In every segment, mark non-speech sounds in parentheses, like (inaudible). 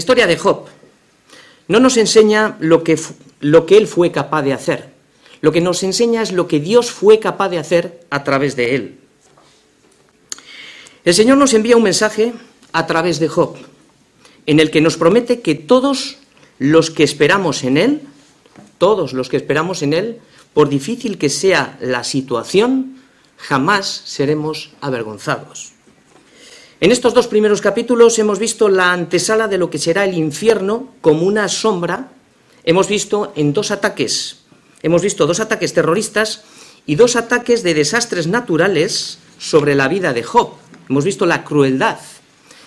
historia de Job no nos enseña lo que, lo que él fue capaz de hacer. Lo que nos enseña es lo que Dios fue capaz de hacer a través de él. El Señor nos envía un mensaje a través de Job, en el que nos promete que todos los que esperamos en Él, todos los que esperamos en Él, por difícil que sea la situación, jamás seremos avergonzados. En estos dos primeros capítulos hemos visto la antesala de lo que será el infierno como una sombra. Hemos visto en dos ataques, hemos visto dos ataques terroristas y dos ataques de desastres naturales sobre la vida de Job. Hemos visto la crueldad,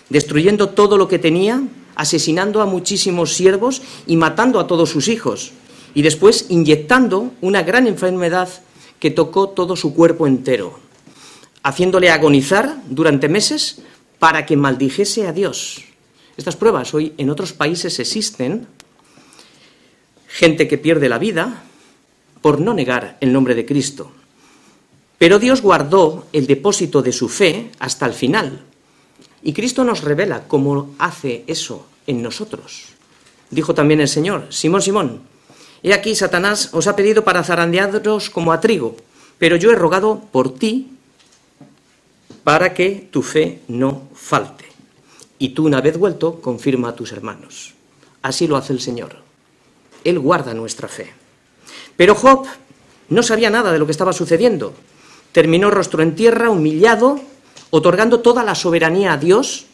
destruyendo todo lo que tenía, asesinando a muchísimos siervos y matando a todos sus hijos, y después inyectando una gran enfermedad que tocó todo su cuerpo entero, haciéndole agonizar durante meses para que maldijese a Dios. Estas pruebas hoy en otros países existen, gente que pierde la vida por no negar el nombre de Cristo. Pero Dios guardó el depósito de su fe hasta el final. Y Cristo nos revela cómo hace eso en nosotros. Dijo también el Señor, Simón, Simón, he aquí Satanás os ha pedido para zarandearos como a trigo, pero yo he rogado por ti para que tu fe no falte. Y tú, una vez vuelto, confirma a tus hermanos. Así lo hace el Señor. Él guarda nuestra fe. Pero Job no sabía nada de lo que estaba sucediendo terminó rostro en tierra, humillado, otorgando toda la soberanía a Dios.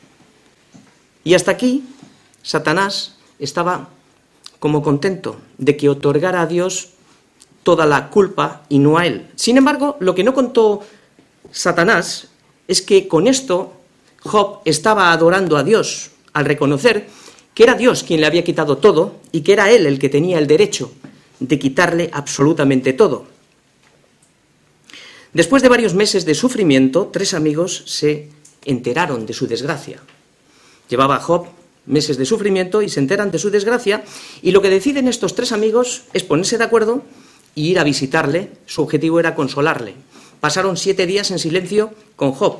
Y hasta aquí, Satanás estaba como contento de que otorgara a Dios toda la culpa y no a él. Sin embargo, lo que no contó Satanás es que con esto Job estaba adorando a Dios al reconocer que era Dios quien le había quitado todo y que era él el que tenía el derecho de quitarle absolutamente todo. Después de varios meses de sufrimiento, tres amigos se enteraron de su desgracia. Llevaba Job meses de sufrimiento y se enteran de su desgracia y lo que deciden estos tres amigos es ponerse de acuerdo y ir a visitarle. Su objetivo era consolarle. Pasaron siete días en silencio con Job,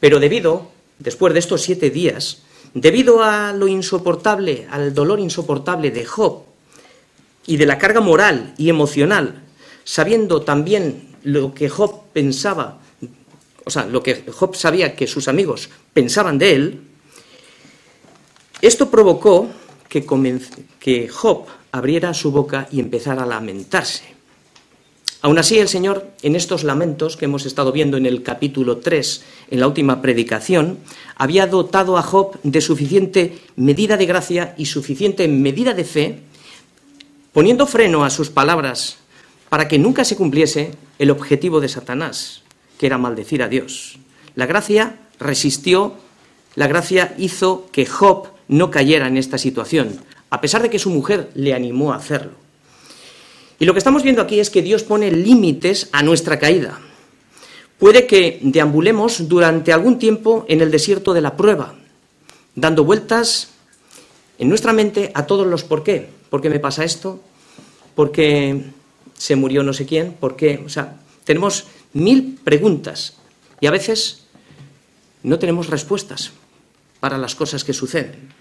pero debido, después de estos siete días, debido a lo insoportable, al dolor insoportable de Job y de la carga moral y emocional, sabiendo también lo que Job pensaba, o sea, lo que Job sabía que sus amigos pensaban de él, esto provocó que, que Job abriera su boca y empezara a lamentarse. Aún así, el Señor, en estos lamentos que hemos estado viendo en el capítulo 3, en la última predicación, había dotado a Job de suficiente medida de gracia y suficiente medida de fe, poniendo freno a sus palabras para que nunca se cumpliese el objetivo de Satanás, que era maldecir a Dios. La gracia resistió, la gracia hizo que Job no cayera en esta situación, a pesar de que su mujer le animó a hacerlo. Y lo que estamos viendo aquí es que Dios pone límites a nuestra caída. Puede que deambulemos durante algún tiempo en el desierto de la prueba, dando vueltas en nuestra mente a todos los por qué. ¿Por qué me pasa esto? ¿Por qué se murió no sé quién, por qué. O sea, tenemos mil preguntas y a veces no tenemos respuestas para las cosas que suceden.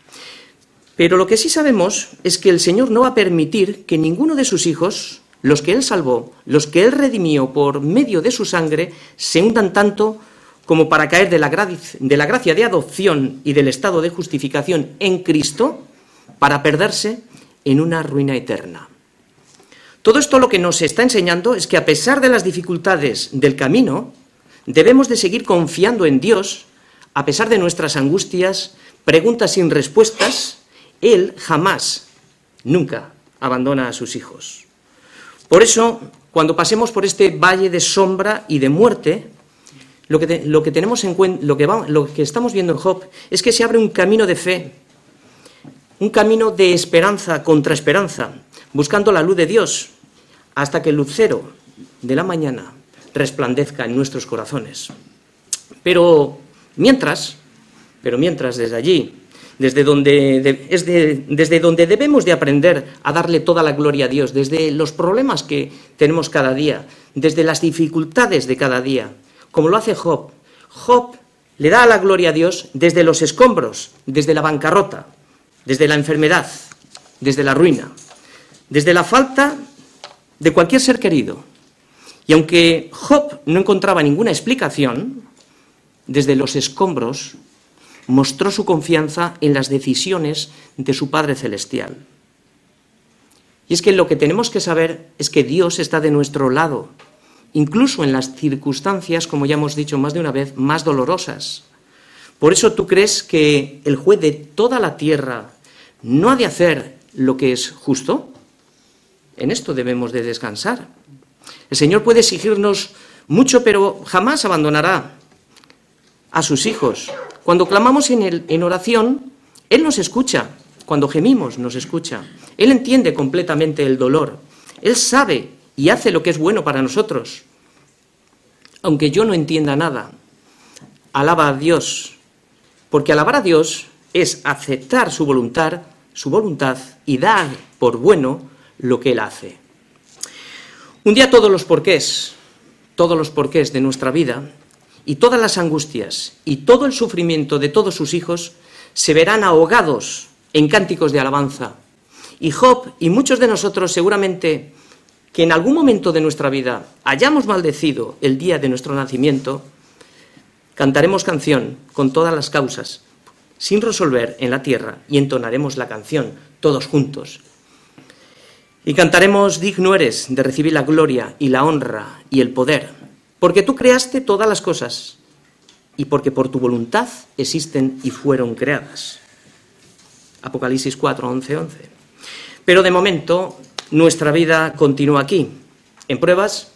Pero lo que sí sabemos es que el Señor no va a permitir que ninguno de sus hijos, los que Él salvó, los que Él redimió por medio de su sangre, se hundan tanto como para caer de la, de la gracia de adopción y del estado de justificación en Cristo para perderse en una ruina eterna. Todo esto lo que nos está enseñando es que a pesar de las dificultades del camino, debemos de seguir confiando en Dios, a pesar de nuestras angustias, preguntas sin respuestas, Él jamás, nunca abandona a sus hijos. Por eso, cuando pasemos por este valle de sombra y de muerte, lo que, lo que tenemos en cuenta, lo que, lo que estamos viendo en Job es que se abre un camino de fe, un camino de esperanza contra esperanza, buscando la luz de Dios, hasta que el lucero de la mañana resplandezca en nuestros corazones. Pero mientras, pero mientras desde allí, desde donde, es desde donde debemos de aprender a darle toda la gloria a Dios, desde los problemas que tenemos cada día, desde las dificultades de cada día, como lo hace Job. Job le da la gloria a Dios desde los escombros, desde la bancarrota, desde la enfermedad, desde la ruina, desde la falta de cualquier ser querido. Y aunque Job no encontraba ninguna explicación, desde los escombros mostró su confianza en las decisiones de su Padre Celestial. Y es que lo que tenemos que saber es que Dios está de nuestro lado, incluso en las circunstancias, como ya hemos dicho más de una vez, más dolorosas. Por eso tú crees que el juez de toda la tierra no ha de hacer lo que es justo. En esto debemos de descansar. El Señor puede exigirnos mucho, pero jamás abandonará a sus hijos. Cuando clamamos en, oración, Él nos escucha. Cuando gemimos, nos escucha. Él entiende completamente el dolor. Él sabe y hace lo que es bueno para nosotros. Aunque yo no entienda nada, alaba a Dios, porque alabar a Dios es aceptar su voluntad, su voluntad y dar por bueno lo que Él hace. Un día todos los porqués, todos los porqués de nuestra vida y todas las angustias y todo el sufrimiento de todos sus hijos se verán ahogados en cánticos de alabanza. Y Job y muchos de nosotros seguramente que en algún momento de nuestra vida hayamos maldecido el día de nuestro nacimiento, cantaremos canción con todas las causas, sin resolver en la tierra, y entonaremos la canción todos juntos. Y cantaremos, digno eres de recibir la gloria y la honra y el poder, porque tú creaste todas las cosas y porque por tu voluntad existen y fueron creadas. Apocalipsis 4, 11, 11. Pero de momento nuestra vida continúa aquí, en pruebas,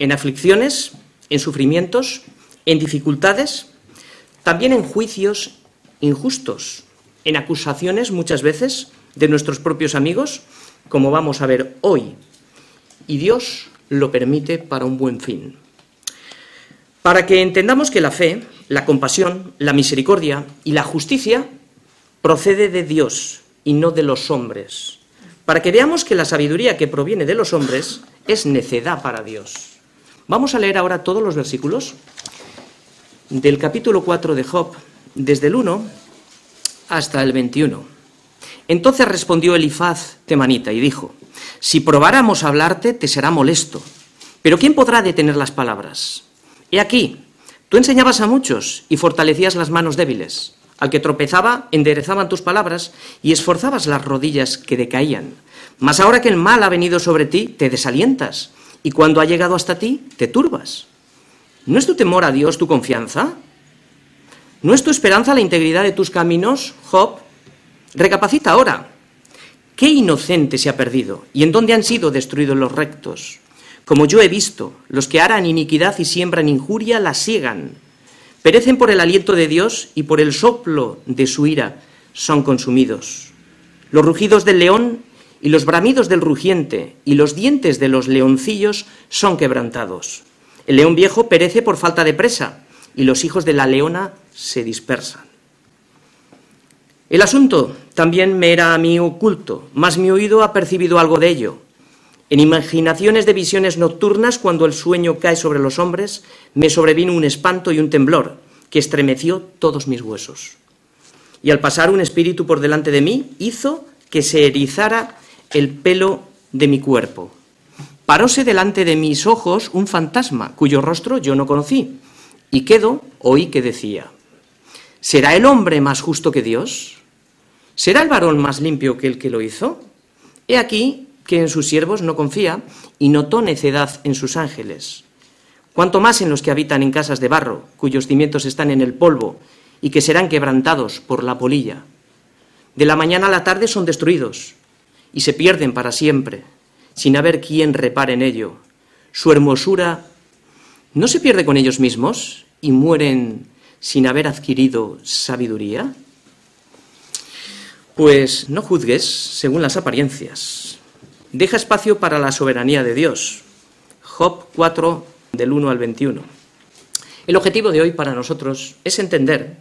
en aflicciones, en sufrimientos, en dificultades, también en juicios injustos, en acusaciones muchas veces de nuestros propios amigos, como vamos a ver hoy. Y Dios lo permite para un buen fin. Para que entendamos que la fe, la compasión, la misericordia y la justicia procede de Dios y no de los hombres para que veamos que la sabiduría que proviene de los hombres es necedad para Dios. Vamos a leer ahora todos los versículos del capítulo 4 de Job, desde el 1 hasta el 21. Entonces respondió Elifaz temanita y dijo, si probáramos a hablarte, te será molesto, pero ¿quién podrá detener las palabras? He aquí, tú enseñabas a muchos y fortalecías las manos débiles. Al que tropezaba, enderezaban tus palabras y esforzabas las rodillas que decaían. Mas ahora que el mal ha venido sobre ti, te desalientas, y cuando ha llegado hasta ti, te turbas. ¿No es tu temor a Dios tu confianza? ¿No es tu esperanza la integridad de tus caminos, Job? Recapacita ahora. ¿Qué inocente se ha perdido? ¿Y en dónde han sido destruidos los rectos? Como yo he visto, los que harán iniquidad y siembran injuria la siegan Perecen por el aliento de Dios y por el soplo de su ira son consumidos. Los rugidos del león y los bramidos del rugiente y los dientes de los leoncillos son quebrantados. El león viejo perece por falta de presa y los hijos de la leona se dispersan. El asunto también me era a mí oculto, mas mi oído ha percibido algo de ello. En imaginaciones de visiones nocturnas, cuando el sueño cae sobre los hombres, me sobrevino un espanto y un temblor que estremeció todos mis huesos. Y al pasar un espíritu por delante de mí, hizo que se erizara el pelo de mi cuerpo. Paróse delante de mis ojos un fantasma, cuyo rostro yo no conocí, y quedo, oí que decía, ¿será el hombre más justo que Dios? ¿Será el varón más limpio que el que lo hizo? He aquí que en sus siervos no confía y notó necedad en sus ángeles. Cuanto más en los que habitan en casas de barro, cuyos cimientos están en el polvo y que serán quebrantados por la polilla. De la mañana a la tarde son destruidos y se pierden para siempre, sin haber quien repare en ello. Su hermosura no se pierde con ellos mismos y mueren sin haber adquirido sabiduría. Pues no juzgues según las apariencias, deja espacio para la soberanía de Dios. Job 4, del 1 al 21. El objetivo de hoy para nosotros es entender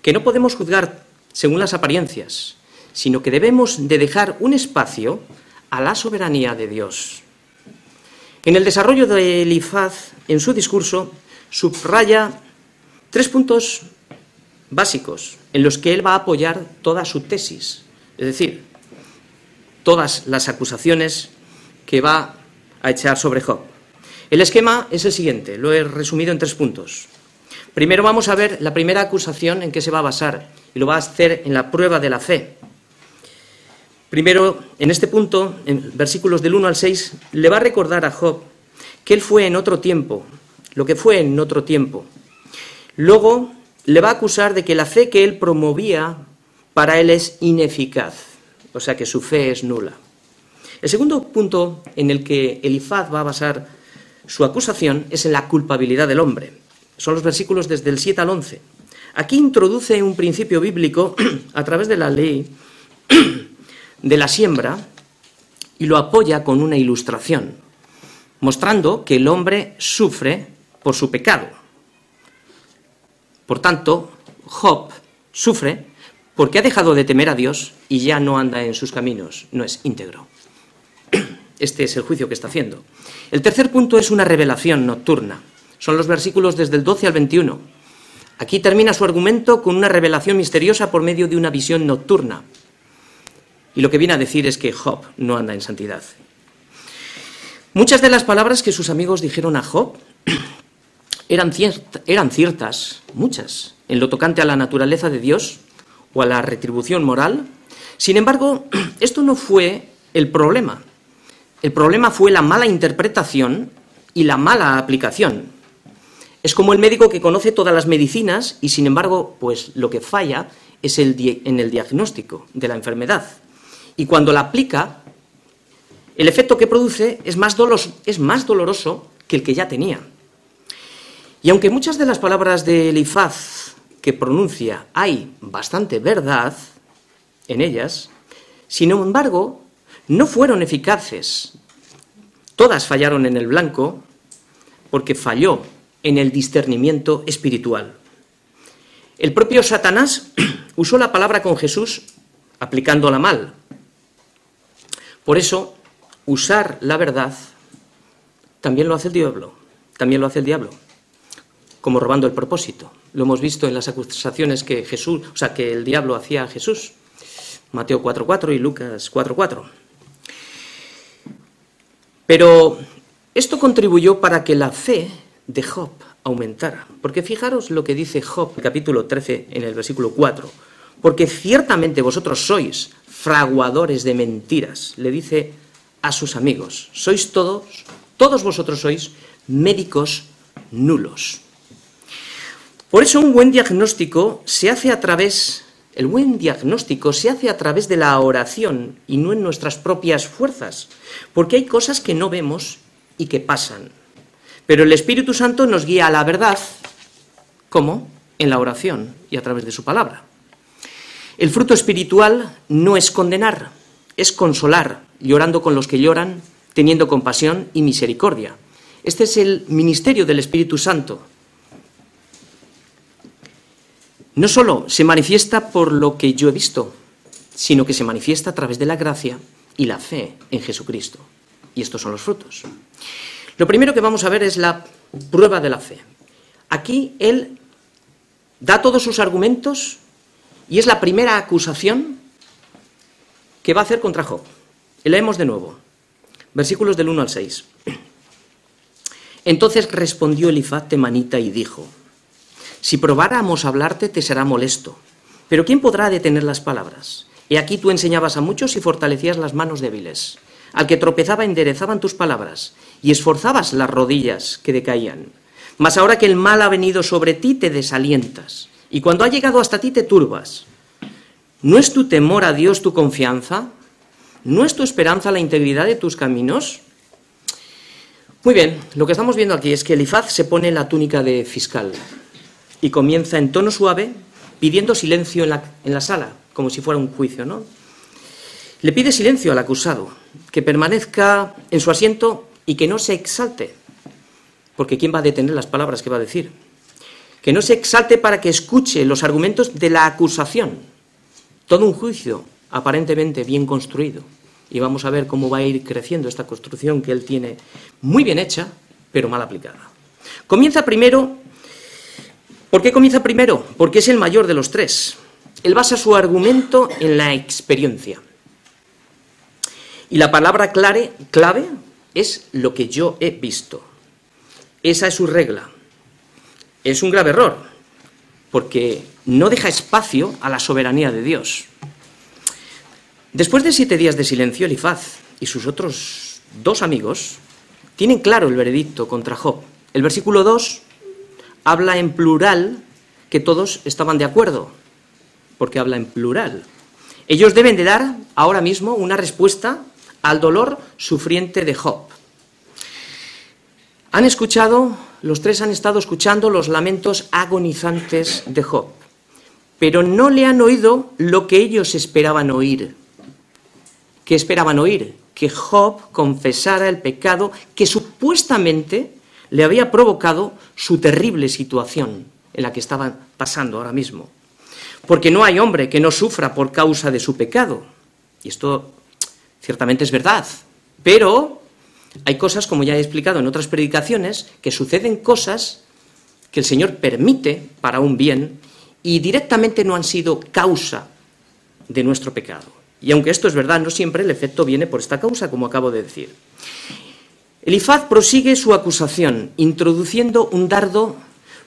que no podemos juzgar según las apariencias, sino que debemos de dejar un espacio a la soberanía de Dios. En el desarrollo de Elifaz, en su discurso, subraya tres puntos básicos en los que él va a apoyar toda su tesis, Es decir, todas las acusaciones que va a echar sobre Job. El esquema es el siguiente, lo he resumido en tres puntos. Primero vamos a ver la primera acusación en qué se va a basar y lo va a hacer en la prueba de la fe. Primero, en este punto, en versículos del 1 al 6, le va a recordar a Job que él fue en otro tiempo, lo que fue en otro tiempo. Luego le va a acusar de que la fe que él promovía para él es ineficaz, o sea que su fe es nula. El segundo punto en el que Elifaz va a basar su acusación es en la culpabilidad del hombre. Son los versículos desde el 7 al 11. Aquí introduce un principio bíblico (clears throat) a través de la ley (clears throat) de la siembra y lo apoya con una ilustración, mostrando que el hombre sufre por su pecado. Por tanto, Job sufre porque ha dejado de temer a Dios y ya no anda en sus caminos, no es íntegro. (clears throat) Este es el juicio que está haciendo. El tercer punto es una revelación nocturna. Son los versículos desde el 12 al 21. Aquí termina su argumento con una revelación misteriosa por medio de una visión nocturna. Y lo que viene a decir es que Job no anda en santidad. Muchas de las palabras que sus amigos dijeron a Job (clears throat) eran, eran ciertas, muchas, en lo tocante a la naturaleza de Dios o a la retribución moral. Sin embargo, (clears throat) esto no fue el problema. El problema fue la mala interpretación y la mala aplicación. Es como el médico que conoce todas las medicinas y sin embargo, pues lo que falla es el en el diagnóstico de la enfermedad y cuando la aplica, el efecto que produce es más, es más doloroso que el que ya tenía. Y aunque muchas de las palabras de Elifaz que pronuncia hay bastante verdad en ellas, sin embargo, no fueron eficaces. Todas fallaron en el blanco porque falló en el discernimiento espiritual. El propio Satanás (clears throat) usó la palabra con Jesús aplicándola mal, por eso, usar la verdad también lo hace el diablo, también lo hace el diablo, como robando el propósito. Lo hemos visto en las acusaciones que Jesús, o sea, que el diablo hacía a Jesús. Mateo 4:4 y Lucas 4:4. Pero esto contribuyó para que la fe de Job aumentara. Porque fijaros lo que dice Job, capítulo 13, en el versículo 4. Porque ciertamente vosotros sois fraguadores de mentiras, le dice a sus amigos, sois todos, todos vosotros sois médicos nulos. Por eso un buen diagnóstico se hace a través, el buen diagnóstico se hace a través de la oración y no en nuestras propias fuerzas, porque hay cosas que no vemos y que pasan. Pero el Espíritu Santo nos guía a la verdad, ¿cómo? En la oración y a través de su palabra. El fruto espiritual no es condenar, es consolar, llorando con los que lloran, teniendo compasión y misericordia. Este es el ministerio del Espíritu Santo. No solo se manifiesta por lo que yo he visto, sino que se manifiesta a través de la gracia y la fe en Jesucristo. Y estos son los frutos. Lo primero que vamos a ver es la prueba de la fe. Aquí él da todos sus argumentos y es la primera acusación que va a hacer contra Job. Leemos de nuevo, versículos del 1 al 6. (clears throat) Entonces respondió Elifaz temanita y dijo, Si probáramos hablarte te será molesto, pero ¿quién podrá detener las palabras? He aquí tú enseñabas a muchos y fortalecías las manos débiles. Al que tropezaba enderezaban tus palabras y esforzabas las rodillas que decaían. Mas ahora que el mal ha venido sobre ti te desalientas y cuando ha llegado hasta ti te turbas. ¿No es tu temor a Dios tu confianza? ¿No es tu esperanza la integridad de tus caminos? Muy bien, lo que estamos viendo aquí es que Elifaz se pone la túnica de fiscal y comienza en tono suave pidiendo silencio en la, en la sala, como si fuera un juicio, ¿no? Le pide silencio al acusado, que permanezca en su asiento y que no se exalte, porque ¿quién va a detener las palabras que va a decir? que no se exalte para que escuche los argumentos de la acusación. Todo un juicio aparentemente bien construido. Y vamos a ver cómo va a ir creciendo esta construcción que él tiene muy bien hecha, pero mal aplicada. Comienza primero. ¿Por qué comienza primero? Porque es el mayor de los tres. Él basa su argumento en la experiencia. Y la palabra clave, es lo que yo he visto. Esa es su regla. Es un grave error, porque no deja espacio a la soberanía de Dios. Después de siete días de silencio, Elifaz y sus otros dos amigos tienen claro el veredicto contra Job. El versículo 2 habla en plural que todos estaban de acuerdo, porque habla en plural. Ellos deben de dar ahora mismo una respuesta al dolor sufriente de Job. Han escuchado, los tres han estado escuchando los lamentos agonizantes de Job, pero no le han oído lo que ellos esperaban oír. ¿Qué esperaban oír? Que Job confesara el pecado que supuestamente le había provocado su terrible situación en la que estaban pasando ahora mismo. Porque no hay hombre que no sufra por causa de su pecado. Y esto ciertamente es verdad. Pero hay cosas, como ya he explicado en otras predicaciones, que suceden cosas que el Señor permite para un bien y directamente no han sido causa de nuestro pecado. Y aunque esto es verdad, no siempre el efecto viene por esta causa, como acabo de decir. Elifaz prosigue su acusación, introduciendo un dardo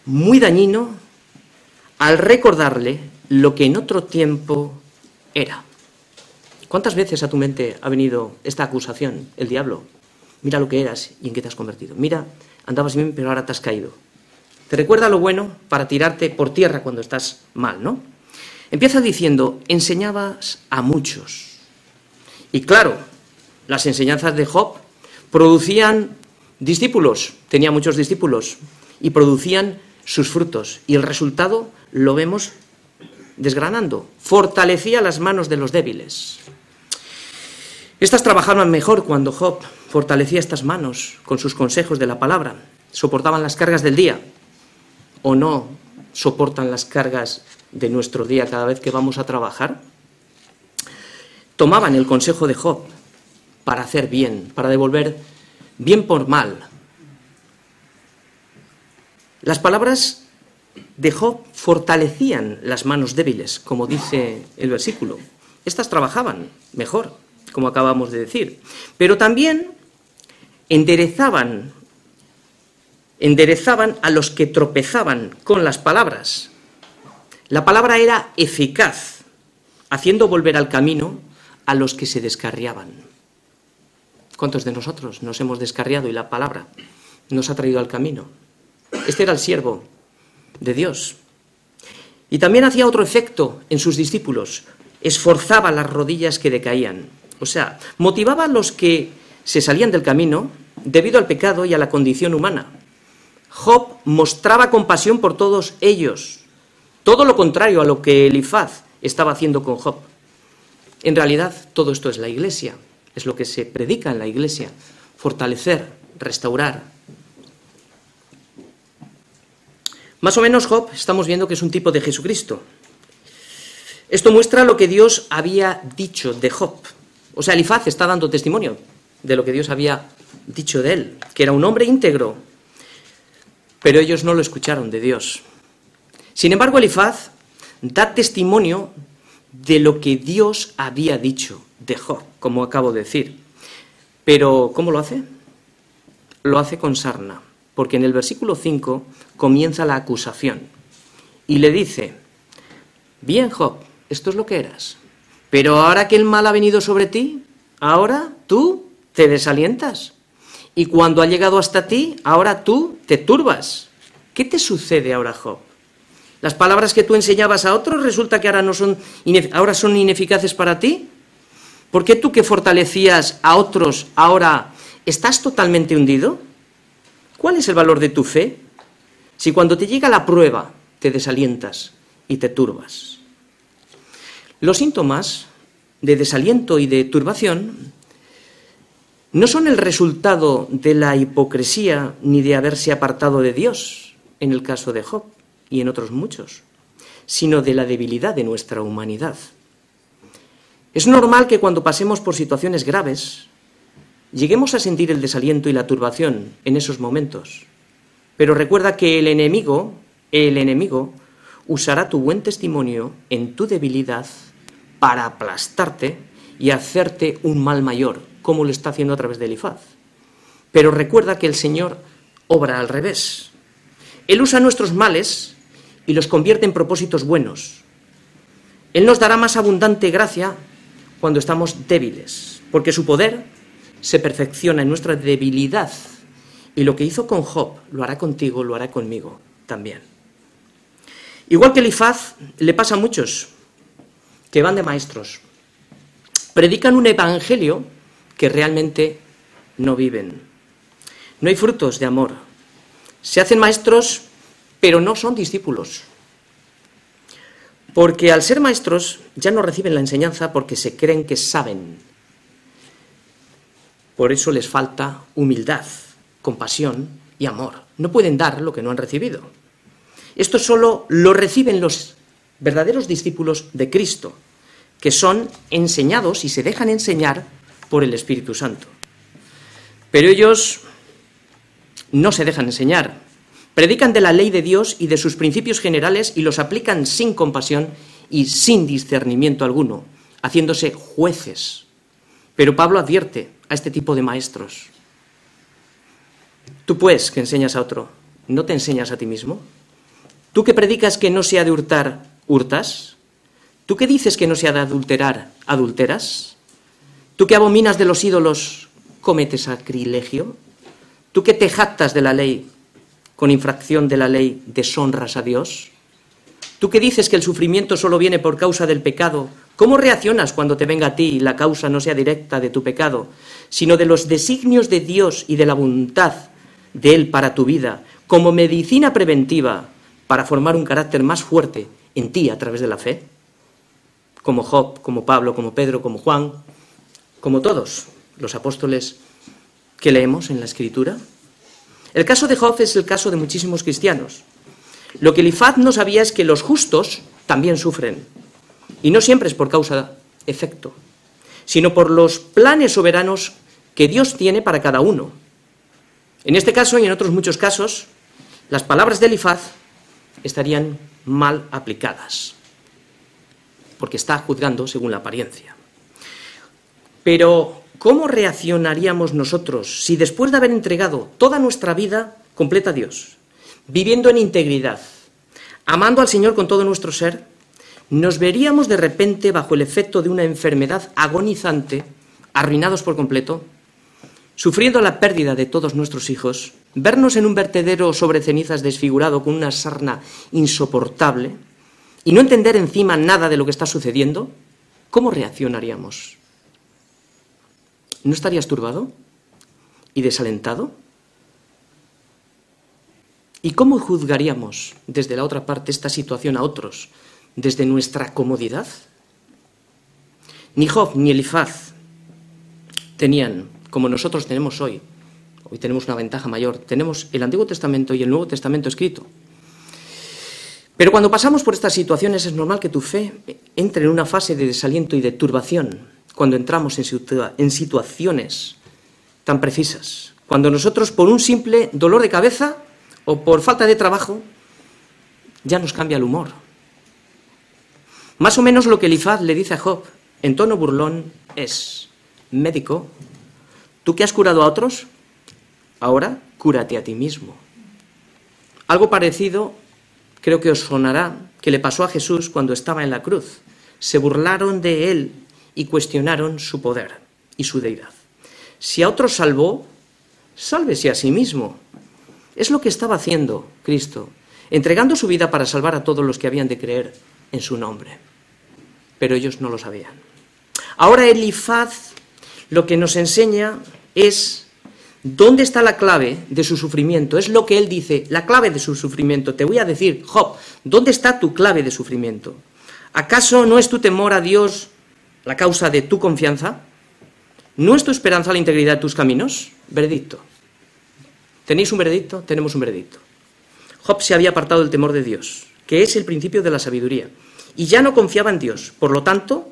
muy dañino al recordarle lo que en otro tiempo era. ¿Cuántas veces a tu mente ha venido esta acusación, el diablo? Mira lo que eras y en qué te has convertido. Mira, andabas bien, pero ahora te has caído. Te recuerda lo bueno para tirarte por tierra cuando estás mal, ¿no? Empieza diciendo, enseñabas a muchos. Y claro, las enseñanzas de Job producían discípulos, tenía muchos discípulos, y producían sus frutos. Y el resultado lo vemos desgranando. Fortalecía las manos de los débiles. Estas trabajaban mejor cuando Job fortalecía estas manos con sus consejos de la palabra. Soportaban las cargas del día o no soportan las cargas de nuestro día cada vez que vamos a trabajar. Tomaban el consejo de Job para hacer bien, para devolver bien por mal. Las palabras de Job fortalecían las manos débiles, como dice el versículo. Estas trabajaban mejor como acabamos de decir. Pero también enderezaban, enderezaban a los que tropezaban con las palabras. La palabra era eficaz, haciendo volver al camino a los que se descarriaban. ¿Cuántos de nosotros nos hemos descarriado y la palabra nos ha traído al camino? Este era el siervo de Dios. Y también hacía otro efecto en sus discípulos, esforzaba las rodillas que decaían. O sea, motivaba a los que se salían del camino debido al pecado y a la condición humana. Job mostraba compasión por todos ellos, todo lo contrario a lo que Elifaz estaba haciendo con Job. En realidad, todo esto es la iglesia, es lo que se predica en la iglesia, fortalecer, restaurar. Más o menos Job estamos viendo que es un tipo de Jesucristo. Esto muestra lo que Dios había dicho de Job. O sea, Elifaz está dando testimonio de lo que Dios había dicho de él, que era un hombre íntegro, pero ellos no lo escucharon de Dios. Sin embargo, Elifaz da testimonio de lo que Dios había dicho de Job, como acabo de decir. Pero, ¿cómo lo hace? Lo hace con sarna, porque en el versículo 5 comienza la acusación y le dice, bien Job, esto es lo que eras, pero ahora que el mal ha venido sobre ti, ahora tú te desalientas. Y cuando ha llegado hasta ti, ahora tú te turbas. ¿Qué te sucede ahora, Job? Las palabras que tú enseñabas a otros resulta que ahora, no son, ahora son ineficaces para ti. ¿Por qué tú que fortalecías a otros ahora estás totalmente hundido? ¿Cuál es el valor de tu fe? Si cuando te llega la prueba te desalientas y te turbas. Los síntomas de desaliento y de turbación no son el resultado de la hipocresía ni de haberse apartado de Dios, en el caso de Job y en otros muchos, sino de la debilidad de nuestra humanidad. Es normal que cuando pasemos por situaciones graves, lleguemos a sentir el desaliento y la turbación en esos momentos. Pero recuerda que el enemigo, el enemigo, usará tu buen testimonio en tu debilidad para aplastarte y hacerte un mal mayor, como lo está haciendo a través de Elifaz. Pero recuerda que el Señor obra al revés. Él usa nuestros males y los convierte en propósitos buenos. Él nos dará más abundante gracia cuando estamos débiles, porque su poder se perfecciona en nuestra debilidad. Y lo que hizo con Job lo hará contigo, lo hará conmigo también. Igual que Elifaz, le pasa a muchos que van de maestros. Predican un evangelio que realmente no viven. No hay frutos de amor. Se hacen maestros, pero no son discípulos. Porque al ser maestros ya no reciben la enseñanza porque se creen que saben. Por eso les falta humildad, compasión y amor. No pueden dar lo que no han recibido. Esto solo lo reciben los verdaderos discípulos de Cristo, que son enseñados y se dejan enseñar por el Espíritu Santo. Pero ellos no se dejan enseñar. Predican de la ley de Dios y de sus principios generales y los aplican sin compasión y sin discernimiento alguno, haciéndose jueces. Pero Pablo advierte a este tipo de maestros. Tú pues, que enseñas a otro, ¿no te enseñas a ti mismo? ¿Tú que predicas que no se ha de hurtar, hurtas? ¿Tú que dices que no se ha de adulterar, adulteras? ¿Tú que abominas de los ídolos, cometes sacrilegio? ¿Tú que te jactas de la ley, con infracción de la ley, deshonras a Dios? ¿Tú que dices que el sufrimiento solo viene por causa del pecado? ¿Cómo reaccionas cuando te venga a ti y la causa no sea directa de tu pecado, sino de los designios de Dios y de la voluntad de Él para tu vida, como medicina preventiva para formar un carácter más fuerte en ti a través de la fe, como Job, como Pablo, como Pedro, como Juan, como todos los apóstoles que leemos en la Escritura. El caso de Job es el caso de muchísimos cristianos. Lo que Elifaz no sabía es que los justos también sufren, y no siempre es por causa-efecto, sino por los planes soberanos que Dios tiene para cada uno. En este caso y en otros muchos casos, las palabras de Elifaz estarían mal aplicadas, porque está juzgando según la apariencia. Pero, ¿cómo reaccionaríamos nosotros si después de haber entregado toda nuestra vida completa a Dios, viviendo en integridad, amando al Señor con todo nuestro ser, nos veríamos de repente bajo el efecto de una enfermedad agonizante, arruinados por completo, sufriendo la pérdida de todos nuestros hijos, vernos en un vertedero sobre cenizas desfigurado con una sarna insoportable y no entender encima nada de lo que está sucediendo, ¿cómo reaccionaríamos? ¿No estarías turbado y desalentado? ¿Y cómo juzgaríamos desde la otra parte esta situación a otros, desde nuestra comodidad? Ni Job ni Elifaz tenían como nosotros tenemos hoy. Hoy tenemos una ventaja mayor. Tenemos el Antiguo Testamento y el Nuevo Testamento escrito. Pero cuando pasamos por estas situaciones es normal que tu fe entre en una fase de desaliento y de turbación cuando entramos en situaciones tan precisas. Cuando nosotros por un simple dolor de cabeza o por falta de trabajo ya nos cambia el humor. Más o menos lo que Elifaz le dice a Job en tono burlón es, médico, Tú que has curado a otros, ahora cúrate a ti mismo. Algo parecido creo que os sonará que le pasó a Jesús cuando estaba en la cruz. Se burlaron de él y cuestionaron su poder y su deidad. Si a otros salvó, sálvese a sí mismo. Es lo que estaba haciendo Cristo, entregando su vida para salvar a todos los que habían de creer en su nombre. Pero ellos no lo sabían. Ahora Elifaz lo que nos enseña es dónde está la clave de su sufrimiento. Es lo que él dice, la clave de su sufrimiento. Te voy a decir, Job, ¿dónde está tu clave de sufrimiento? ¿Acaso no es tu temor a Dios la causa de tu confianza? ¿No es tu esperanza la integridad de tus caminos? Veredicto. ¿Tenéis un veredicto? Tenemos un veredicto. Job se había apartado del temor de Dios, que es el principio de la sabiduría, y ya no confiaba en Dios. Por lo tanto,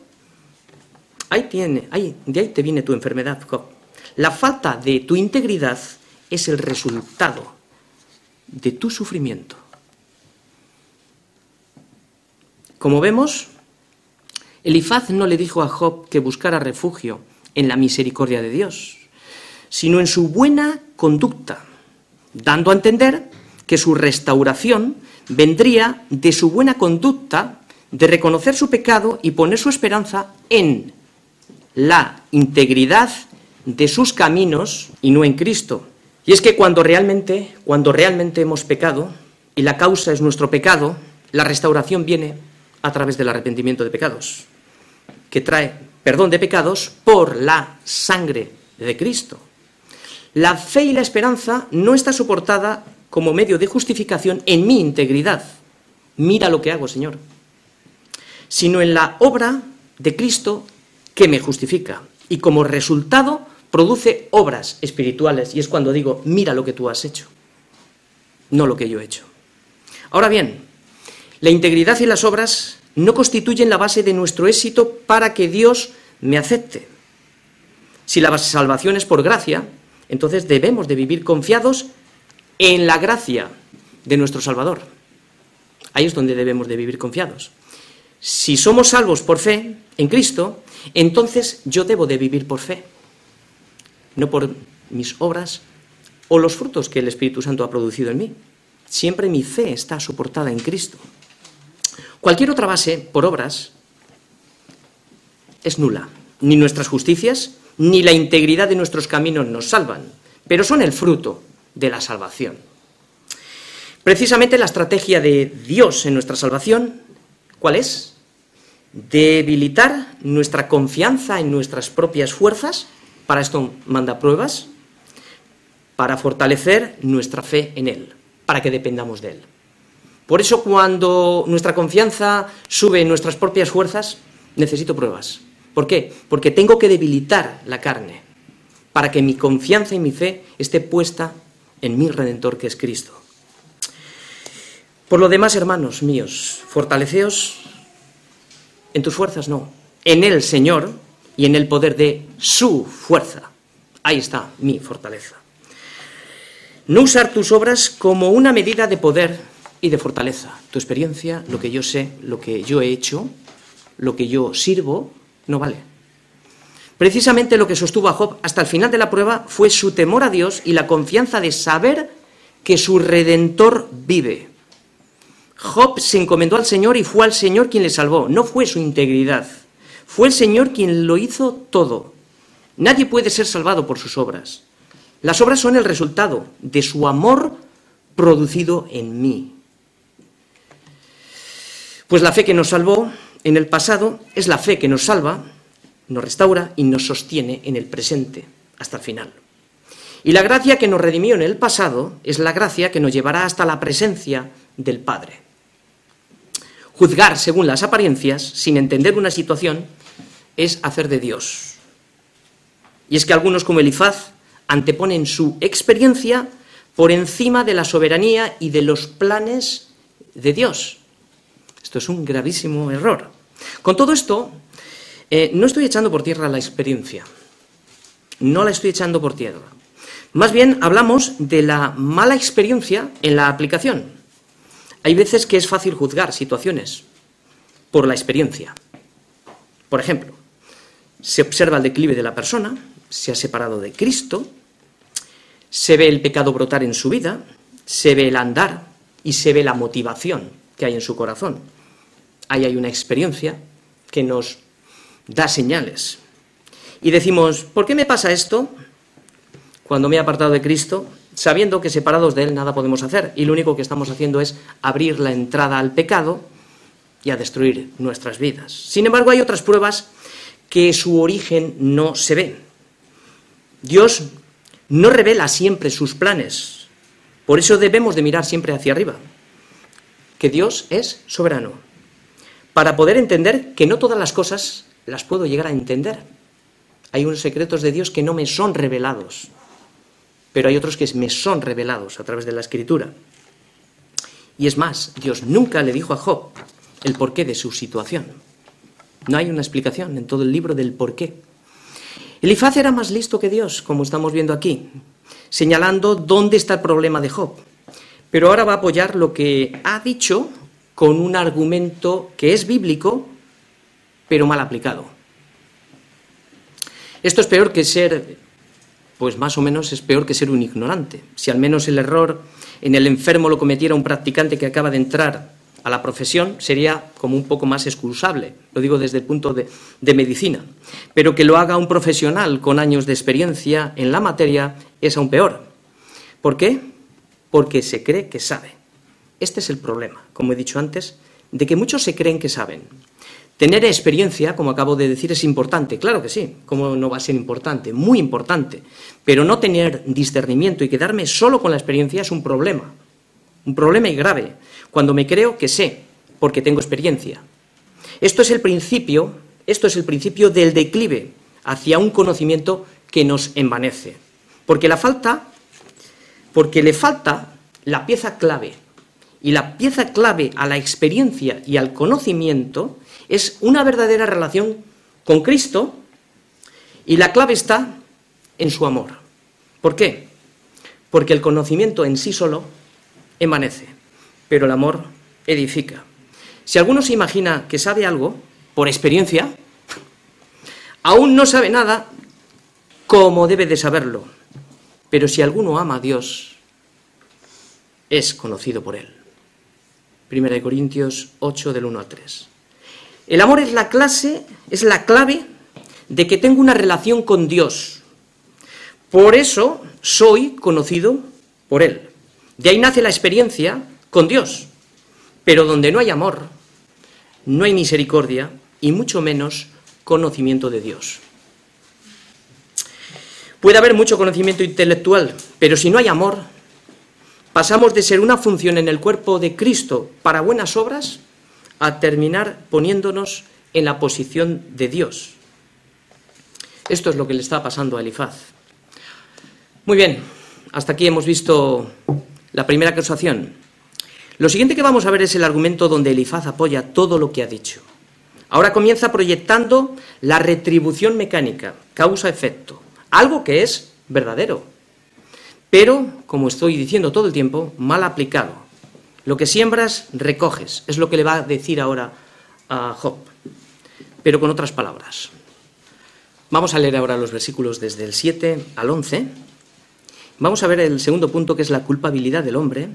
Ahí tiene, ahí, de ahí te viene tu enfermedad, La falta de tu integridad es el resultado de tu sufrimiento. Como vemos, Elifaz no le dijo a Job que buscara refugio en la misericordia de Dios, sino en su buena conducta, dando a entender que su restauración vendría de su buena conducta, de reconocer su pecado y poner su esperanza en la integridad de sus caminos y no en Cristo. Y es que cuando realmente, cuando realmente hemos pecado y la causa es nuestro pecado, la restauración viene a través del arrepentimiento de pecados, que trae perdón de pecados por la sangre de Cristo. La fe y la esperanza no está soportada como medio de justificación en mi integridad. Mira lo que hago, Señor. Sino en la obra de Cristo que me justifica. Y como resultado produce obras espirituales. Y es cuando digo, mira lo que tú has hecho, no lo que yo he hecho. Ahora bien, la integridad y las obras no constituyen la base de nuestro éxito para que Dios me acepte. Si la salvación es por gracia, entonces debemos de vivir confiados en la gracia de nuestro Salvador. Ahí es donde debemos de vivir confiados. Si somos salvos por fe en Cristo, entonces yo debo de vivir por fe no por mis obras o los frutos que el Espíritu Santo ha producido en mí. Siempre mi fe está soportada en Cristo. Cualquier otra base por obras es nula. Ni nuestras justicias ni la integridad de nuestros caminos nos salvan, pero son el fruto de la salvación. Precisamente la estrategia de Dios en nuestra salvación, ¿cuál es? Debilitar nuestra confianza en nuestras propias fuerzas para esto manda pruebas, para fortalecer nuestra fe en Él, para que dependamos de Él. Por eso cuando nuestra confianza sube en nuestras propias fuerzas, necesito pruebas. ¿Por qué? Porque tengo que debilitar la carne para que mi confianza y mi fe esté puesta en mi Redentor que es Cristo. Por lo demás, hermanos míos, fortaleceos en tus fuerzas, no, en el Señor y en el poder de su fuerza. Ahí está mi fortaleza. No usar tus obras como una medida de poder y de fortaleza. Tu experiencia, lo que yo sé, lo que yo he hecho, lo que yo sirvo, no vale. Precisamente lo que sostuvo a Job hasta el final de la prueba fue su temor a Dios y la confianza de saber que su redentor vive. Job se encomendó al Señor y fue al Señor quien le salvó, no fue su integridad. Fue el Señor quien lo hizo todo. Nadie puede ser salvado por sus obras. Las obras son el resultado de su amor producido en mí. Pues la fe que nos salvó en el pasado es la fe que nos salva, nos restaura y nos sostiene en el presente hasta el final. Y la gracia que nos redimió en el pasado es la gracia que nos llevará hasta la presencia del Padre. Juzgar según las apariencias, sin entender una situación, es hacer de Dios. Y es que algunos como Elifaz anteponen su experiencia por encima de la soberanía y de los planes de Dios. Esto es un gravísimo error. Con todo esto, eh, no estoy echando por tierra la experiencia. No la estoy echando por tierra. Más bien hablamos de la mala experiencia en la aplicación. Hay veces que es fácil juzgar situaciones por la experiencia. Por ejemplo, se observa el declive de la persona, se ha separado de Cristo, se ve el pecado brotar en su vida, se ve el andar y se ve la motivación que hay en su corazón. Ahí hay una experiencia que nos da señales. Y decimos, ¿por qué me pasa esto cuando me he apartado de Cristo, sabiendo que separados de Él nada podemos hacer? Y lo único que estamos haciendo es abrir la entrada al pecado y a destruir nuestras vidas. Sin embargo, hay otras pruebas que su origen no se ve. Dios no revela siempre sus planes, por eso debemos de mirar siempre hacia arriba, que Dios es soberano, para poder entender que no todas las cosas las puedo llegar a entender. Hay unos secretos de Dios que no me son revelados, pero hay otros que me son revelados a través de la escritura. Y es más, Dios nunca le dijo a Job el porqué de su situación. No hay una explicación en todo el libro del por qué. Elifaz era más listo que Dios, como estamos viendo aquí, señalando dónde está el problema de Job. Pero ahora va a apoyar lo que ha dicho con un argumento que es bíblico, pero mal aplicado. Esto es peor que ser, pues más o menos es peor que ser un ignorante. Si al menos el error en el enfermo lo cometiera un practicante que acaba de entrar a la profesión, sería como un poco más excusable, lo digo desde el punto de, de medicina. Pero que lo haga un profesional con años de experiencia en la materia es aún peor. ¿Por qué? Porque se cree que sabe. Este es el problema, como he dicho antes, de que muchos se creen que saben. Tener experiencia, como acabo de decir, es importante, claro que sí, ¿cómo no va a ser importante? Muy importante, pero no tener discernimiento y quedarme solo con la experiencia es un problema, un problema y grave, cuando me creo que sé, porque tengo experiencia. Esto es el principio, esto es el principio del declive hacia un conocimiento que nos envanece, porque la falta, porque le falta la pieza clave, y la pieza clave a la experiencia y al conocimiento es una verdadera relación con Cristo y la clave está en su amor. ¿Por qué? Porque el conocimiento en sí solo emanece, pero el amor edifica. Si alguno se imagina que sabe algo por experiencia, aún no sabe nada como debe de saberlo. Pero si alguno ama a Dios, es conocido por él. Primera de Corintios 8 del 1 al 3. El amor es la clase, es la clave de que tengo una relación con Dios. Por eso soy conocido por Él. De ahí nace la experiencia con Dios. Pero donde no hay amor, no hay misericordia y mucho menos conocimiento de Dios. Puede haber mucho conocimiento intelectual, pero si no hay amor, pasamos de ser una función en el cuerpo de Cristo para buenas obras a terminar poniéndonos en la posición de Dios. Esto es lo que le está pasando a Elifaz. Muy bien, hasta aquí hemos visto la primera acusación. Lo siguiente que vamos a ver es el argumento donde Elifaz apoya todo lo que ha dicho. Ahora comienza proyectando la retribución mecánica, causa-efecto, algo que es verdadero, pero, como estoy diciendo todo el tiempo, mal aplicado. Lo que siembras, recoges. Es lo que le va a decir ahora a Job, pero con otras palabras. Vamos a leer ahora los versículos desde el 7 al 11. Vamos a ver el segundo punto, que es la culpabilidad del hombre,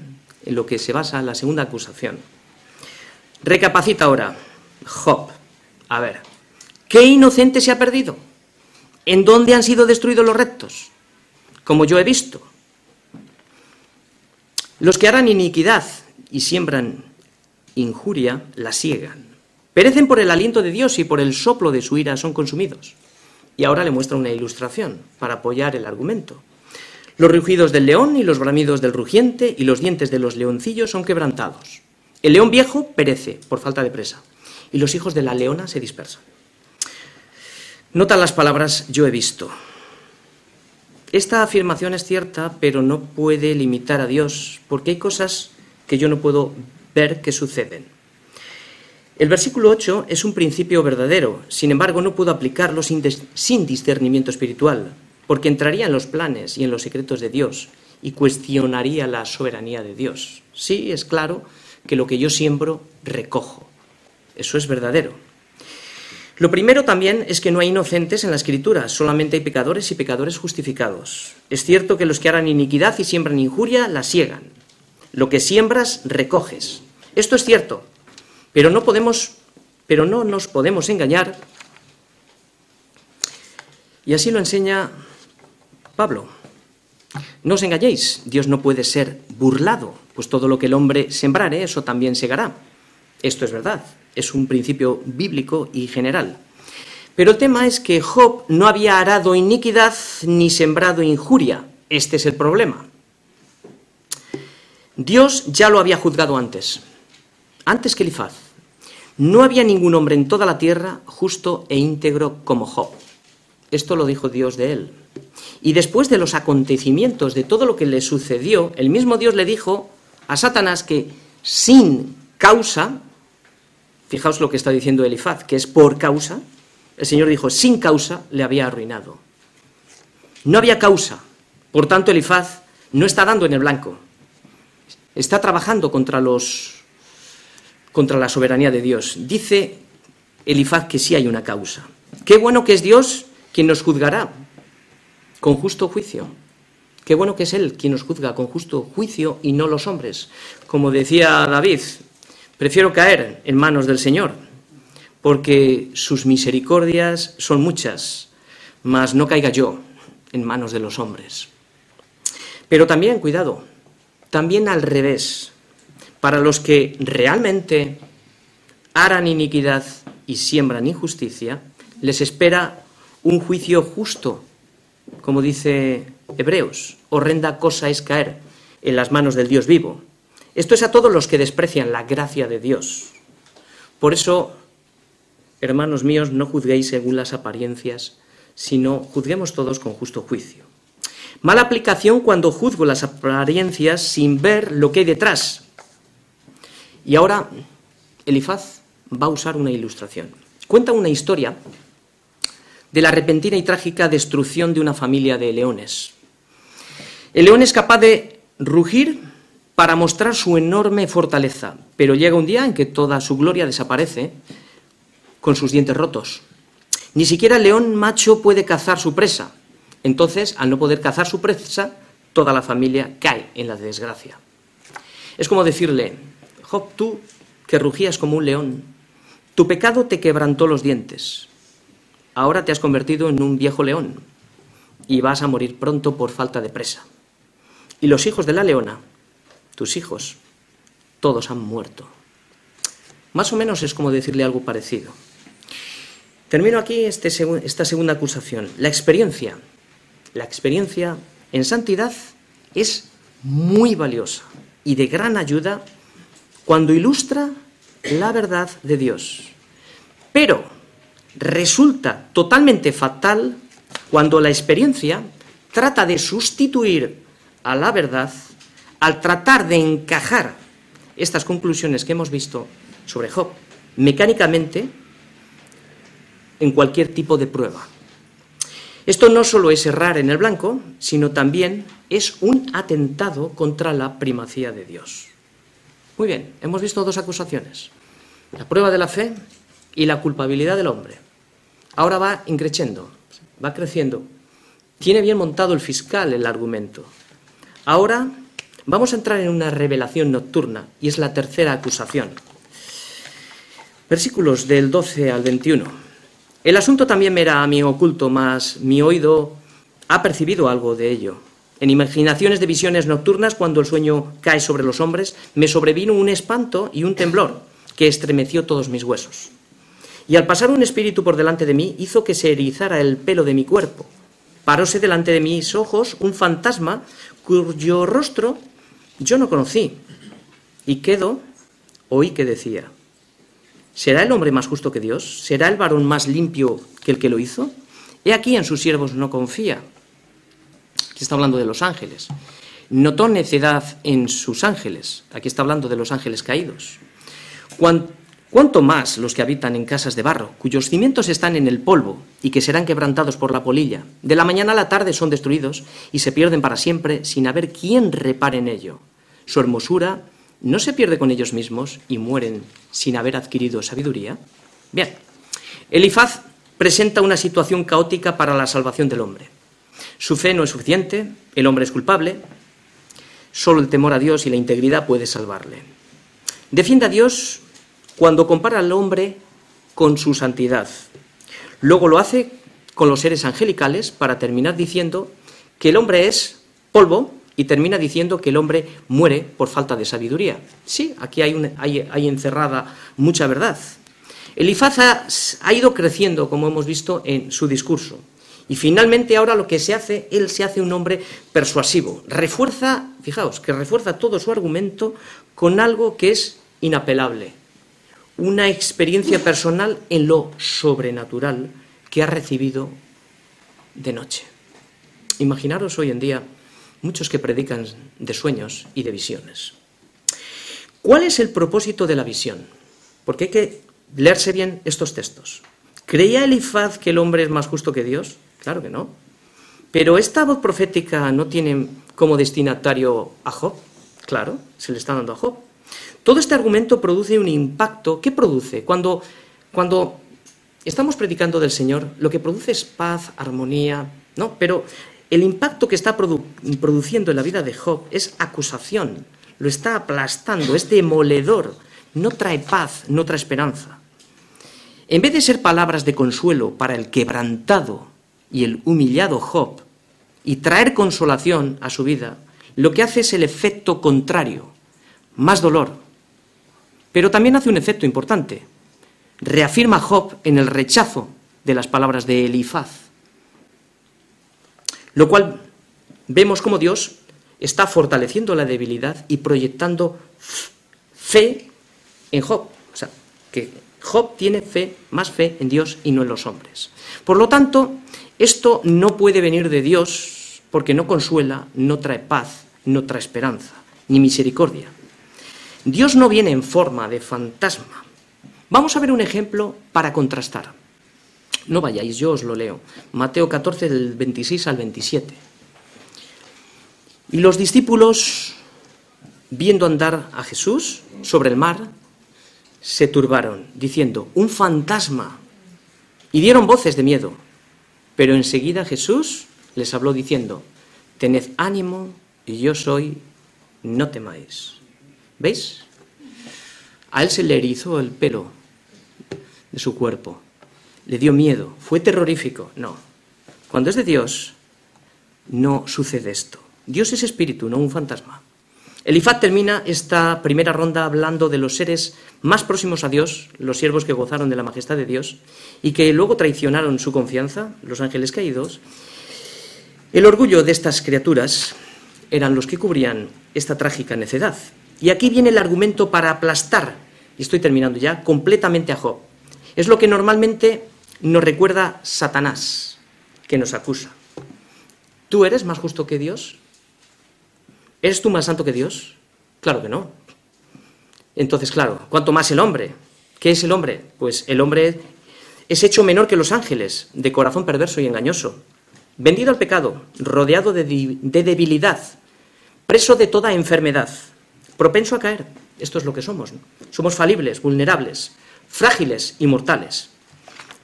en lo que se basa la segunda acusación. Recapacita ahora, Job. A ver, ¿qué inocente se ha perdido? ¿En dónde han sido destruidos los rectos? Como yo he visto. Los que harán iniquidad y siembran injuria, la siegan. Perecen por el aliento de Dios y por el soplo de su ira son consumidos. Y ahora le muestra una ilustración para apoyar el argumento. Los rugidos del león y los bramidos del rugiente y los dientes de los leoncillos son quebrantados. El león viejo perece por falta de presa y los hijos de la leona se dispersan. Nota las palabras yo he visto. Esta afirmación es cierta, pero no puede limitar a Dios, porque hay cosas que yo no puedo ver que suceden. El versículo 8 es un principio verdadero, sin embargo no puedo aplicarlo sin, sin, discernimiento espiritual, porque entraría en los planes y en los secretos de Dios y cuestionaría la soberanía de Dios. Sí, es claro que lo que yo siembro, recojo. Eso es verdadero. Lo primero también es que no hay inocentes en la escritura, solamente hay pecadores y pecadores justificados. Es cierto que los que harán iniquidad y siembran injuria la siegan, lo que siembras, recoges. Esto es cierto, pero no podemos, pero no nos podemos engañar. Y así lo enseña Pablo. No os engañéis, Dios no puede ser burlado, pues todo lo que el hombre sembrare, eso también segará. Esto es verdad, es un principio bíblico y general. Pero el tema es que Job no había arado iniquidad ni sembrado injuria. Este es el problema. Dios ya lo había juzgado antes, antes que Elifaz. No había ningún hombre en toda la tierra justo e íntegro como Job. Esto lo dijo Dios de él. Y después de los acontecimientos, de todo lo que le sucedió, el mismo Dios le dijo a Satanás que sin causa, fijaos lo que está diciendo Elifaz, que es por causa, el Señor dijo, sin causa le había arruinado. No había causa, por tanto Elifaz no está dando en el blanco, está trabajando contra los, contra la soberanía de Dios. Dice Elifaz que sí hay una causa. Qué bueno que es Dios quien nos juzgará con justo juicio. Qué bueno que es Él quien nos juzga con justo juicio y no los hombres. Como decía David, prefiero caer en manos del Señor, porque sus misericordias son muchas, mas no caiga yo en manos de los hombres. Pero también, cuidado, también al revés, para los que realmente harán iniquidad y siembran injusticia, les espera un juicio justo, como dice Hebreos, horrenda cosa es caer en las manos del Dios vivo. Esto es a todos los que desprecian la gracia de Dios. Por eso, hermanos míos, no juzguéis según las apariencias, sino juzguemos todos con justo juicio. Mala aplicación cuando juzgo las apariencias sin ver lo que hay detrás. Y ahora Elifaz va a usar una ilustración. Cuenta una historia de la repentina y trágica destrucción de una familia de leones. El león es capaz de rugir para mostrar su enorme fortaleza, pero llega un día en que toda su gloria desaparece con sus dientes rotos. Ni siquiera el león macho puede cazar su presa. Entonces, al no poder cazar su presa, toda la familia cae en la desgracia. Es como decirle, Job, tú que rugías como un león, tu pecado te quebrantó los dientes. Ahora te has convertido en un viejo león y vas a morir pronto por falta de presa. Y los hijos de la leona, tus hijos, todos han muerto. Más o menos es como decirle algo parecido. Termino aquí este esta segunda acusación. La experiencia. La experiencia en santidad es muy valiosa y de gran ayuda cuando ilustra la verdad de Dios. Pero resulta totalmente fatal cuando la experiencia trata de sustituir a la verdad al tratar de encajar estas conclusiones que hemos visto sobre Job mecánicamente en cualquier tipo de prueba. Esto no solo es errar en el blanco, sino también es un atentado contra la primacía de Dios. Muy bien, hemos visto dos acusaciones. La prueba de la fe y la culpabilidad del hombre. Ahora va increciendo, va creciendo. Tiene bien montado el fiscal el argumento. Ahora vamos a entrar en una revelación nocturna y es la tercera acusación. Versículos del 12 al 21. El asunto también me era a mí oculto, mas mi oído ha percibido algo de ello. En imaginaciones de visiones nocturnas, cuando el sueño cae sobre los hombres, me sobrevino un espanto y un temblor que estremeció todos mis huesos. Y al pasar un espíritu por delante de mí, hizo que se erizara el pelo de mi cuerpo. Paróse delante de mis ojos un fantasma cuyo rostro yo no conocí. Y quedo, oí que decía, ¿será el hombre más justo que Dios? ¿Será el varón más limpio que el que lo hizo? He aquí en sus siervos no confía. Aquí está hablando de los ángeles. Notó necedad en sus ángeles. Aquí está hablando de los ángeles caídos. Cuanto más los que habitan en casas de barro, cuyos cimientos están en el polvo y que serán quebrantados por la polilla. De la mañana a la tarde son destruidos y se pierden para siempre sin haber quien repare en ello. Su hermosura no se pierde con ellos mismos y mueren sin haber adquirido sabiduría. Bien, Elifaz presenta una situación caótica para la salvación del hombre. Su fe no es suficiente, el hombre es culpable, solo el temor a Dios y la integridad puede salvarle. Defiende a Dios cuando compara al hombre con su santidad. Luego lo hace con los seres angelicales para terminar diciendo que el hombre es polvo y termina diciendo que el hombre muere por falta de sabiduría. Sí, aquí hay, encerrada mucha verdad. Elifaz ha, ha ido creciendo, como hemos visto, en su discurso. Y finalmente ahora lo que se hace, él se hace un hombre persuasivo. Refuerza, fijaos, que refuerza todo su argumento con algo que es inapelable una experiencia personal en lo sobrenatural que ha recibido de noche. Imaginaros hoy en día muchos que predican de sueños y de visiones. ¿Cuál es el propósito de la visión? Porque hay que leerse bien estos textos. ¿Creía Elifaz que el hombre es más justo que Dios? Claro que no. Pero esta voz profética no tiene como destinatario a Job. Claro, se le está dando a Job. Todo este argumento produce un impacto. ¿Qué produce? Cuando, cuando estamos predicando del Señor, lo que produce es paz, armonía, ¿no? Pero el impacto que está produciendo en la vida de Job es acusación, lo está aplastando, es demoledor, no trae paz, no trae esperanza. En vez de ser palabras de consuelo para el quebrantado y el humillado Job y traer consolación a su vida, lo que hace es el efecto contrario, más dolor. Pero también hace un efecto importante. Reafirma Job en el rechazo de las palabras de Elifaz. Lo cual vemos como Dios está fortaleciendo la debilidad y proyectando fe en Job. O sea, que Job tiene fe, más fe en Dios y no en los hombres. Por lo tanto, esto no puede venir de Dios porque no consuela, no trae paz, no trae esperanza, ni misericordia. Dios no viene en forma de fantasma. Vamos a ver un ejemplo para contrastar. No vayáis, yo os lo leo. Mateo 14, del 26 al 27. Y los discípulos, viendo andar a Jesús sobre el mar, se turbaron, diciendo, un fantasma. Y dieron voces de miedo. Pero enseguida Jesús les habló diciendo, tened ánimo, y yo soy, no temáis. ¿Veis? A él se le erizó el pelo de su cuerpo, le dio miedo, fue terrorífico. No. Cuando es de Dios, no sucede esto. Dios es espíritu, no un fantasma. Elifaz termina esta primera ronda hablando de los seres más próximos a Dios, los siervos que gozaron de la majestad de Dios y que luego traicionaron su confianza, los ángeles caídos. El orgullo de estas criaturas eran los que cubrían esta trágica necedad. Y aquí viene el argumento para aplastar, y estoy terminando ya, completamente a Job. Es lo que normalmente nos recuerda Satanás, que nos acusa. ¿Tú eres más justo que Dios? ¿Eres tú más santo que Dios? Claro que no. Entonces, claro, ¿cuánto más el hombre? ¿Qué es el hombre? Pues el hombre es hecho menor que los ángeles, de corazón perverso y engañoso, vendido al pecado, rodeado de, debilidad, preso de toda enfermedad, propenso a caer. Esto es lo que somos. Somos falibles, vulnerables, frágiles y mortales.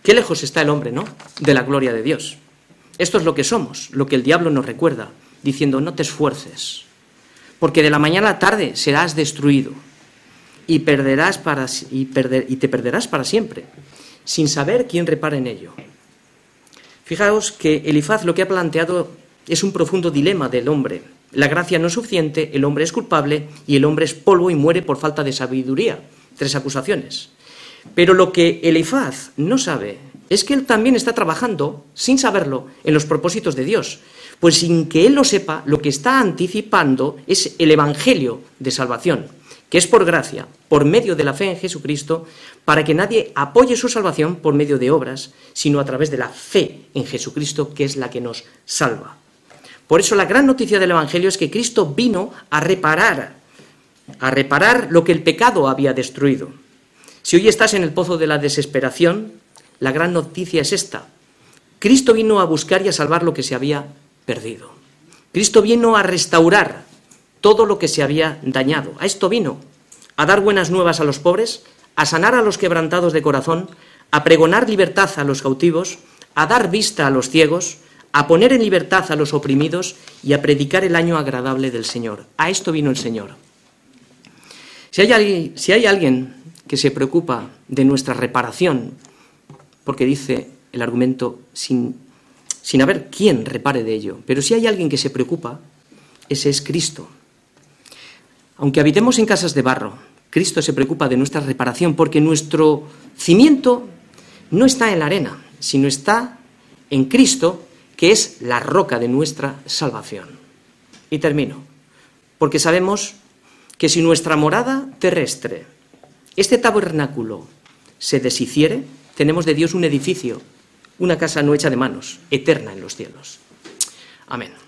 Qué lejos está el hombre, ¿no? De la gloria de Dios. Esto es lo que somos, lo que el diablo nos recuerda, diciendo, no te esfuerces, porque de la mañana a la tarde serás destruido y, perderás para, y, te perderás para siempre, sin saber quién repara en ello. Fijaos que Elifaz lo que ha planteado es un profundo dilema del hombre. La gracia no es suficiente, el hombre es culpable y el hombre es polvo y muere por falta de sabiduría. Tres acusaciones. Pero lo que Elifaz no sabe es que él también está trabajando, sin saberlo, en los propósitos de Dios. Pues sin que él lo sepa, lo que está anticipando es el Evangelio de salvación, que es por gracia, por medio de la fe en Jesucristo, para que nadie apoye su salvación por medio de obras, sino a través de la fe en Jesucristo, que es la que nos salva. Por eso la gran noticia del Evangelio es que Cristo vino a reparar, a reparar lo que el pecado había destruido. Si hoy estás en el pozo de la desesperación, la gran noticia es esta. Cristo vino a buscar y a salvar lo que se había perdido. Cristo vino a restaurar todo lo que se había dañado. A esto vino, a dar buenas nuevas a los pobres, a sanar a los quebrantados de corazón, a pregonar libertad a los cautivos, a dar vista a los ciegos, a poner en libertad a los oprimidos y a predicar el año agradable del Señor. A esto vino el Señor. Si hay, si hay alguien que se preocupa de nuestra reparación, porque dice el argumento sin sin haber quién repare de ello. Pero si hay alguien que se preocupa, ese es Cristo. Aunque habitemos en casas de barro, Cristo se preocupa de nuestra reparación porque nuestro cimiento no está en la arena, sino está en Cristo, que es la roca de nuestra salvación. Y termino, porque sabemos que si nuestra morada terrestre, este tabernáculo, se deshiciere, tenemos de Dios un edificio una casa no hecha de manos, eterna en los cielos. Amén.